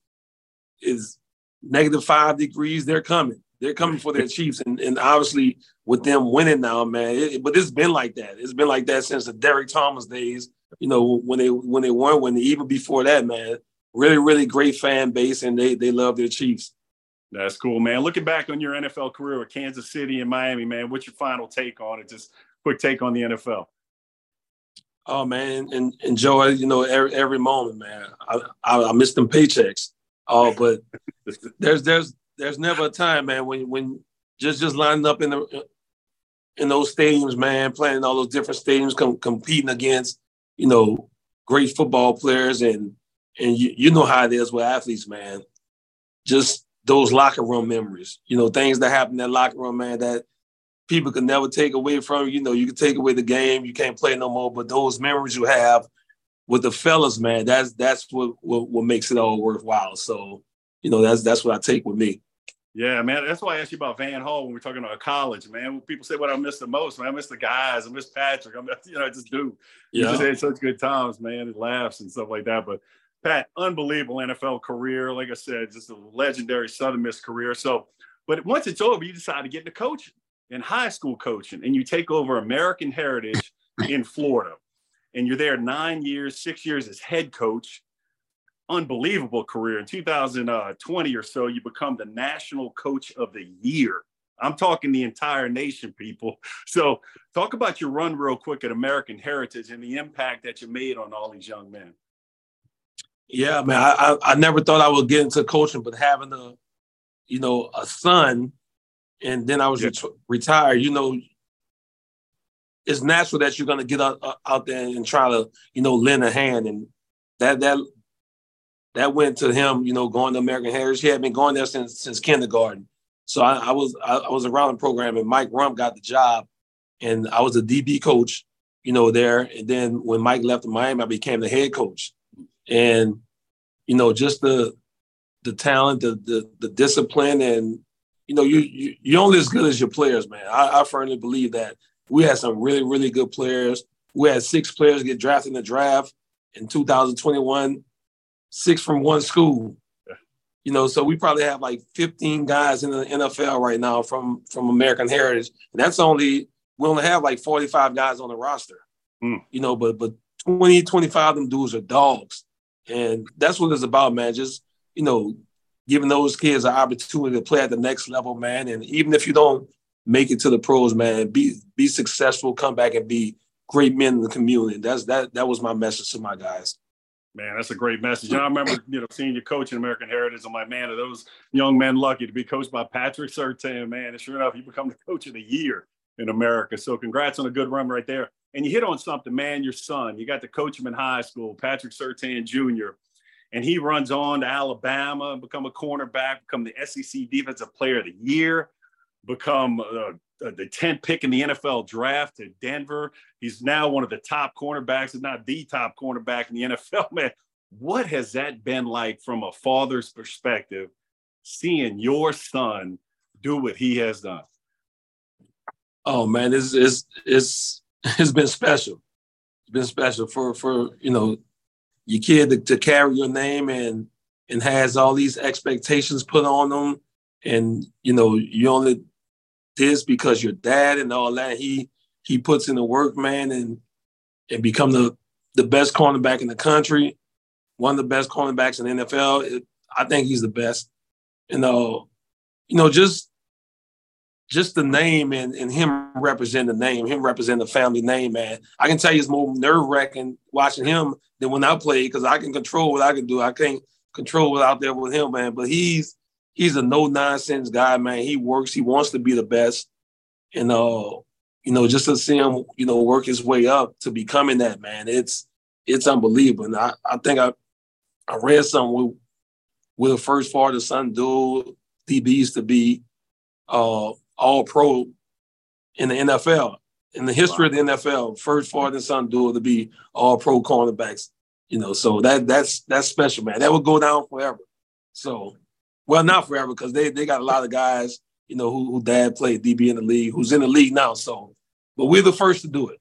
is negative five degrees, they're coming. They're coming for their Chiefs. And, and obviously with them winning now, man, it, but it's been like that. It's been like that since the Derrick Thomas days, you know, when they when they won, when even before that, man. Really, really great fan base and they they love their Chiefs. That's cool, man. Looking back on your NFL career with Kansas City and Miami, man, what's your final take on it? Just quick take on the NFL. Oh man, and enjoy you know every every moment, man. I I, I miss them paychecks. Oh, but (laughs) there's there's there's never a time, man, when when just just lining up in the in those stadiums, man, playing in all those different stadiums, com- competing against you know great football players, and and you you know how it is with athletes, man. Just those locker room memories, you know, things that happen in that locker room, man, that people can never take away from you. You know, you can take away the game, you can't play no more, but those memories you have with the fellas, man, that's that's what what, what makes it all worthwhile. So, you know, that's that's what I take with me. Yeah, man. That's why I asked you about Van Hall when we're talking about college, man. People say what I miss the most, man, I miss the guys. I miss Patrick. I miss, you know, I just do. You just had such good times, man, and laughs and stuff like that. But Pat, unbelievable NFL career. Like I said, just a legendary Southern Miss career. So, but once it's over, you decide to get into coaching and high school coaching, and you take over American Heritage (laughs) in Florida. And you're there nine years, six years as head coach. Unbelievable career. In 2020 or so, you become the national coach of the year. I'm talking the entire nation, people. So, talk about your run real quick at American Heritage and the impact that you made on all these young men. Yeah, man. I, I I never thought I would get into coaching, but having a, you know, a son, and then I was Yeah. ret- retired. You know, it's natural that you're gonna get out, out there and try to, you know, lend a hand, and that that that went to him. You know, going to American Heritage. He had been going there since since kindergarten, So I, I was I, I, was around the program, and Mike Rumph got the job, and I was a DB coach, you know, there. And then when Mike left Miami, I became the head coach, and you know, just the the talent, the the, the discipline, and you know, you, you you're only as good as your players, man. I, I firmly believe that we had some really really good players. We had six players get drafted in the draft in 2021, six from one school. You know, so we probably have like 15 guys in the NFL right now from from American Heritage, and that's only we only have like 45 guys on the roster. Mm. You know, but but 20, 25 of them dudes are dogs, and that's what it's about, man. Just you know, giving those kids an opportunity to play at the next level, man. And even if you don't make it to the pros, man, be be successful, come back and be great men in the community. That's that that was my message to my guys. Man, that's a great message. And I remember, you know, seeing you coach in American Heritage. I'm like, man, are those young men lucky to be coached by Patrick Surtain, man? And sure enough, you become the coach of the year in America. So congrats on a good run right there. And you hit on something, man, your son. You got to coach him in high school, Patrick Surtain Jr. And he runs on to Alabama become a cornerback, become the SEC Defensive Player of the Year, become uh, Uh, the 10th pick in the NFL draft to Denver. He's now one of the top cornerbacks, if not the top cornerback in the NFL. (laughs) Man, what has that been like from a father's perspective, seeing your son do what he has done? Oh man, it's it's it's (laughs) it's been special. It's been special for for you know your kid to, to carry your name and and has all these expectations put on them, and you know you only this because your dad and all that. He he puts in the work, man, and and become the the best cornerback in the country, one of the best cornerbacks in the NFL. It, I think he's the best. You know, you know, just just the name and, and him represent the name, him represent the family name, man. I can tell you it's more nerve wracking watching him than when I play because I can control what I can do. I can't control what out there with him, man. But he's he's a no nonsense guy, man. He works. He wants to be the best, and uh, you know, just to see him, you know, work his way up to becoming that man, it's it's unbelievable. And I, I think I I read something with with the first father son dual DBs to be uh all pro in the NFL. In the history wow. of the NFL, first father son dual to be all pro cornerbacks. You know, so that that's that's special, man. That will go down forever. So well, not forever because they they got a lot of guys, you know, who, who dad played DB in the league, who's in the league now. So, but we're the first to do it.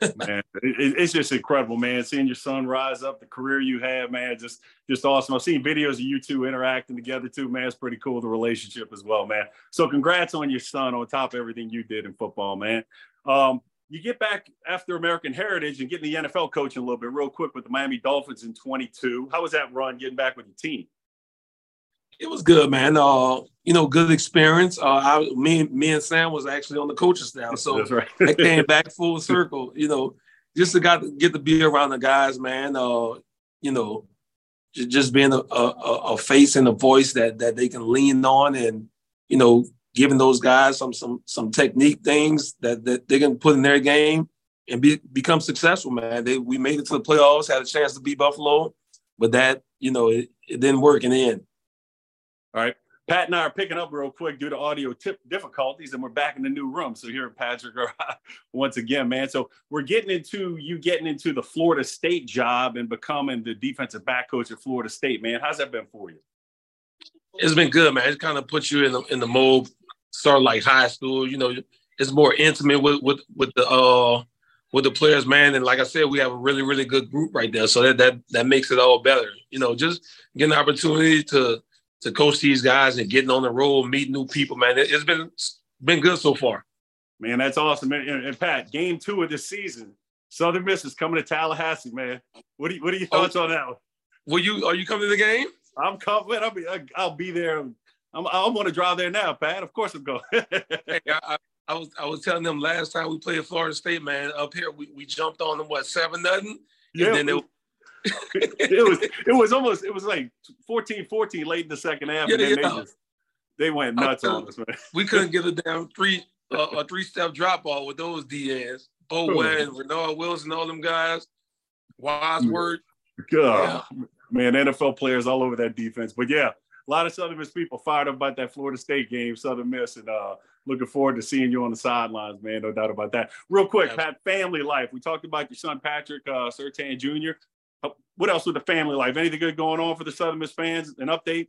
(laughs) man, it, it's just incredible, man. Seeing your son rise up, the career you have, man, just just awesome. I've seen videos of you two interacting together too, man. It's pretty cool the relationship as well, man. So congrats on your son on top of everything you did in football, man. Um, you get back after American Heritage and getting the NFL coaching a little bit real quick with the Miami Dolphins in 22. How was that run getting back with the team? It was good, man. Uh, you know, good experience. Uh, I, me, me and Sam was actually on the coaching staff, so right. I came (laughs) back full circle. You know, just to got to get to be around the guys, man. Uh, you know, just being a, a, a face and a voice that that they can lean on, and you know, giving those guys some some some technique things that that they can put in their game and be become successful, man. They we made it to the playoffs, had a chance to beat Buffalo, but that you know it, it didn't work in the end. All right. Pat and I are picking up real quick due to audio tip difficulties, and we're back in the new room. So here, Patrick, (laughs) once again, man. So we're getting into you getting into the Florida State job and becoming the defensive back coach at Florida State, man. How's that been for you? It's been good, man. It kind of puts you in the in the mold. Start like high school, you know. It's more intimate with with with the uh with the players, man. And like I said, we have a really really good group right there. So that that that makes it all better. You know, just getting the opportunity to to coach these guys and getting on the road, meeting new people, man. It, has been been good so far. Man, that's awesome. And, and, Pat, game two of this season, Southern Miss is coming to Tallahassee, man. What are you, what are your oh, thoughts oh, on that? One? Will you are you coming to the game? I'm coming. I'll be I'll be there. I'm I want to drive there now, Pat. Of course I'm going. (laughs) hey, I, I, was I was telling them last time we played Florida State, man. Up here we, we jumped on them what seven nothing. Yeah, and then (laughs) it was it was almost it was like 14 14 late in the second half yeah, and then yeah. they just they went nuts on us man. we couldn't get a damn three uh, a three step drop ball with those DAs Bo Wynn, Reinard Wilson all them guys Wadsworth God, yeah. man NFL players all over that defense but yeah a lot of Southern Miss people fired up about that Florida State game, Southern Miss, and uh, looking forward to seeing you on the sidelines, man. No doubt about that. Real quick. Pat, family life. We talked about your son Patrick uh, Surtain Jr. Uh, what else with the family life? Anything good going on for the Southern Miss fans? An update?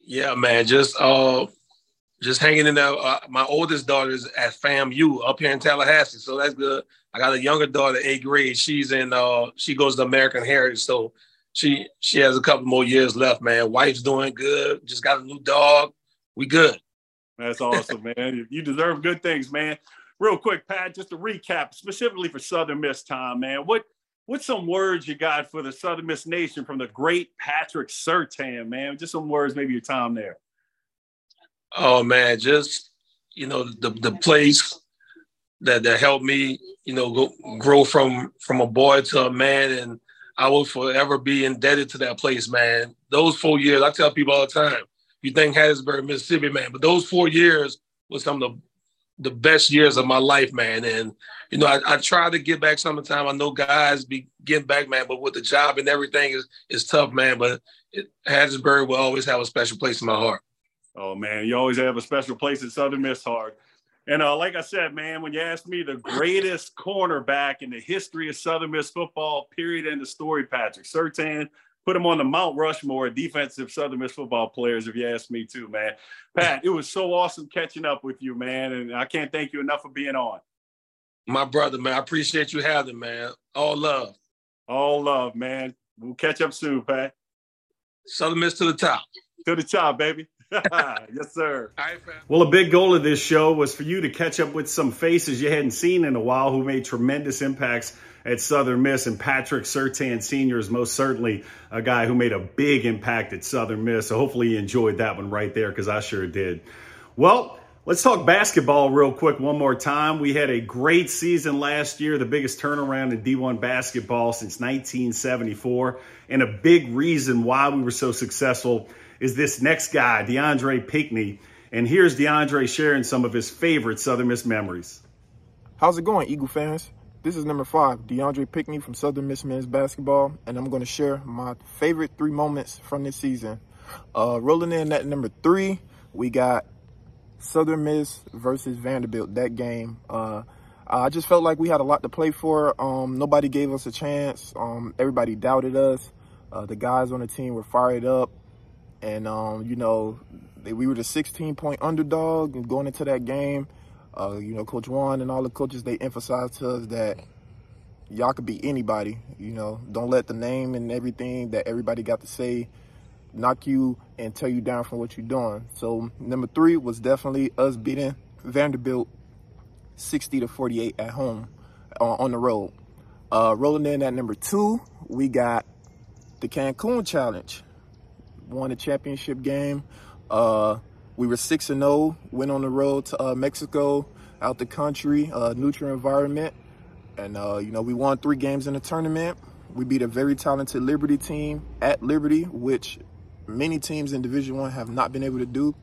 Yeah, man. Just uh, just hanging in there. Uh, my oldest daughter is at FAMU up here in Tallahassee, so that's good. I got a younger daughter, eighth grade. She's in. Uh, she goes to American Heritage, so she she has a couple more years left. Man, wife's doing good. Just got a new dog. We good. That's awesome, (laughs) man. You deserve good things, man. Real quick, Pat, just to recap, specifically for Southern Miss time, man. What what's some words you got for the Southern Miss Nation from the great Patrick Surtain, man? Just some words, maybe your time there. Oh man, just you know the the place that that helped me, you know, go, grow from from a boy to a man, and I will forever be indebted to that place, man. Those four years, I tell people all the time, you think Hattiesburg, Mississippi, man, but those four years was some of the the best years of my life, man. And you know, I, I try to get back some of the time. I know guys be getting back, man, but with the job and everything is is tough, man. But it, Hattiesburg will always have a special place in my heart. Oh man, you always have a special place in Southern Miss Heart. And uh, like I said, man, when you asked me the greatest cornerback in the history of Southern Miss football, period, end of story, Patrick Surtain, put him on the Mount Rushmore defensive Southern Miss football players, if you ask me too, man. Pat, it was so awesome catching up with you, man. And I can't thank you enough for being on. My brother, man. I appreciate you having, man. All love. All love, man. We'll catch up soon, Pat. Southern Miss to the top. To the top, baby. (laughs) (laughs) yes, sir. well, a big goal of this show was for you to catch up with some faces you hadn't seen in a while who made tremendous impacts at Southern Miss. And Patrick Surtain Sr. is most certainly a guy who made a big impact at Southern Miss. So hopefully you enjoyed that one right there because I sure did. Well, Let's talk basketball real quick one more time. We had a great season last year, the biggest turnaround in D1 basketball since 1974. And a big reason why we were so successful is this next guy, DeAndre Pinkney. And here's DeAndre sharing some of his favorite Southern Miss memories. How's it going, Eagle fans? This is number five, DeAndre Pinkney from Southern Miss men's basketball, and I'm going to share my favorite three moments from this season. Uh, rolling in at number three, we got Southern Miss versus Vanderbilt. That game, uh, I just felt like we had a lot to play for. Um, nobody gave us a chance. Um, everybody doubted us. Uh, the guys on the team were fired up. And, um, you know, they, we were the 16 point underdog and going into that game. Uh, you know, Coach Juan and all the coaches, they emphasized to us that y'all could be anybody. You know, don't let the name and everything that everybody got to say knock you and tear you down from what you're doing. So number three was definitely us beating Vanderbilt 60 to 48 at home uh, on the road. Uh, rolling in at number two, we got the Cancun Challenge won a championship game. Uh, we were 6 and 0, went on the road to uh, Mexico, out the country, uh, neutral environment. And, uh, you know, we won three games in the tournament. We beat a very talented Liberty team at Liberty, which many teams in Division One have not been able to do.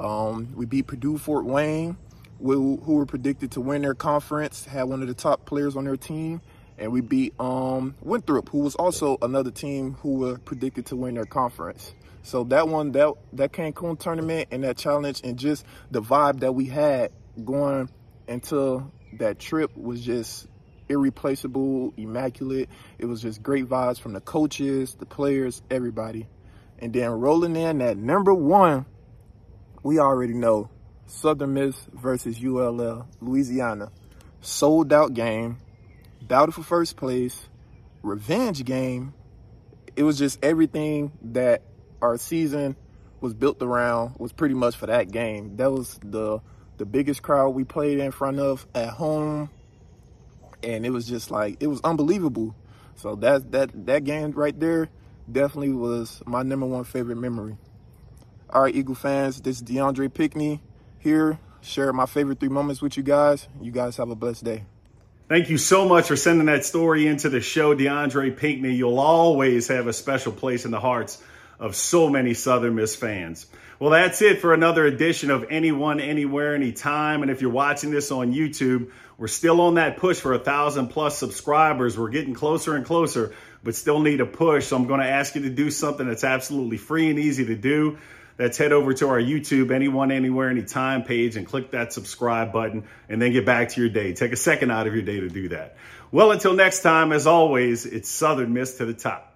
Um, we beat Purdue Fort Wayne, who, who were predicted to win their conference, had one of the top players on their team and we beat um, Winthrop, who was also another team who were predicted to win their conference. So that one, that that Cancun tournament and that challenge, and just the vibe that we had going into that trip was just irreplaceable, immaculate. It was just great vibes from the coaches, the players, everybody. And then rolling in at number one, we already know Southern Miss versus ULL, Louisiana. Sold out game battle for first place, revenge game. It was just everything that our season was built around was pretty much for that game. That was the the biggest crowd we played in front of at home. And it was just like it was unbelievable. So that that that game right there definitely was my number one favorite memory. All right, Eagle fans, this is DeAndre Pinkney here, share my favorite three moments with you guys. You guys have a blessed day. Thank you so much for sending that story into the show, DeAndre Pinkney. You'll always have a special place in the hearts of so many Southern Miss fans. Well, that's it for another edition of Anyone, Anywhere, Anytime. And if you're watching this on YouTube, we're still on that push for a thousand plus subscribers. We're getting closer and closer. But still need a push. So I'm going to ask you to do something that's absolutely free and easy to do. That's head over to our YouTube, Anyone, Anywhere, Anytime page and click that subscribe button and then get back to your day. Take a second out of your day to do that. Well, until next time, as always, it's Southern Miss to the top.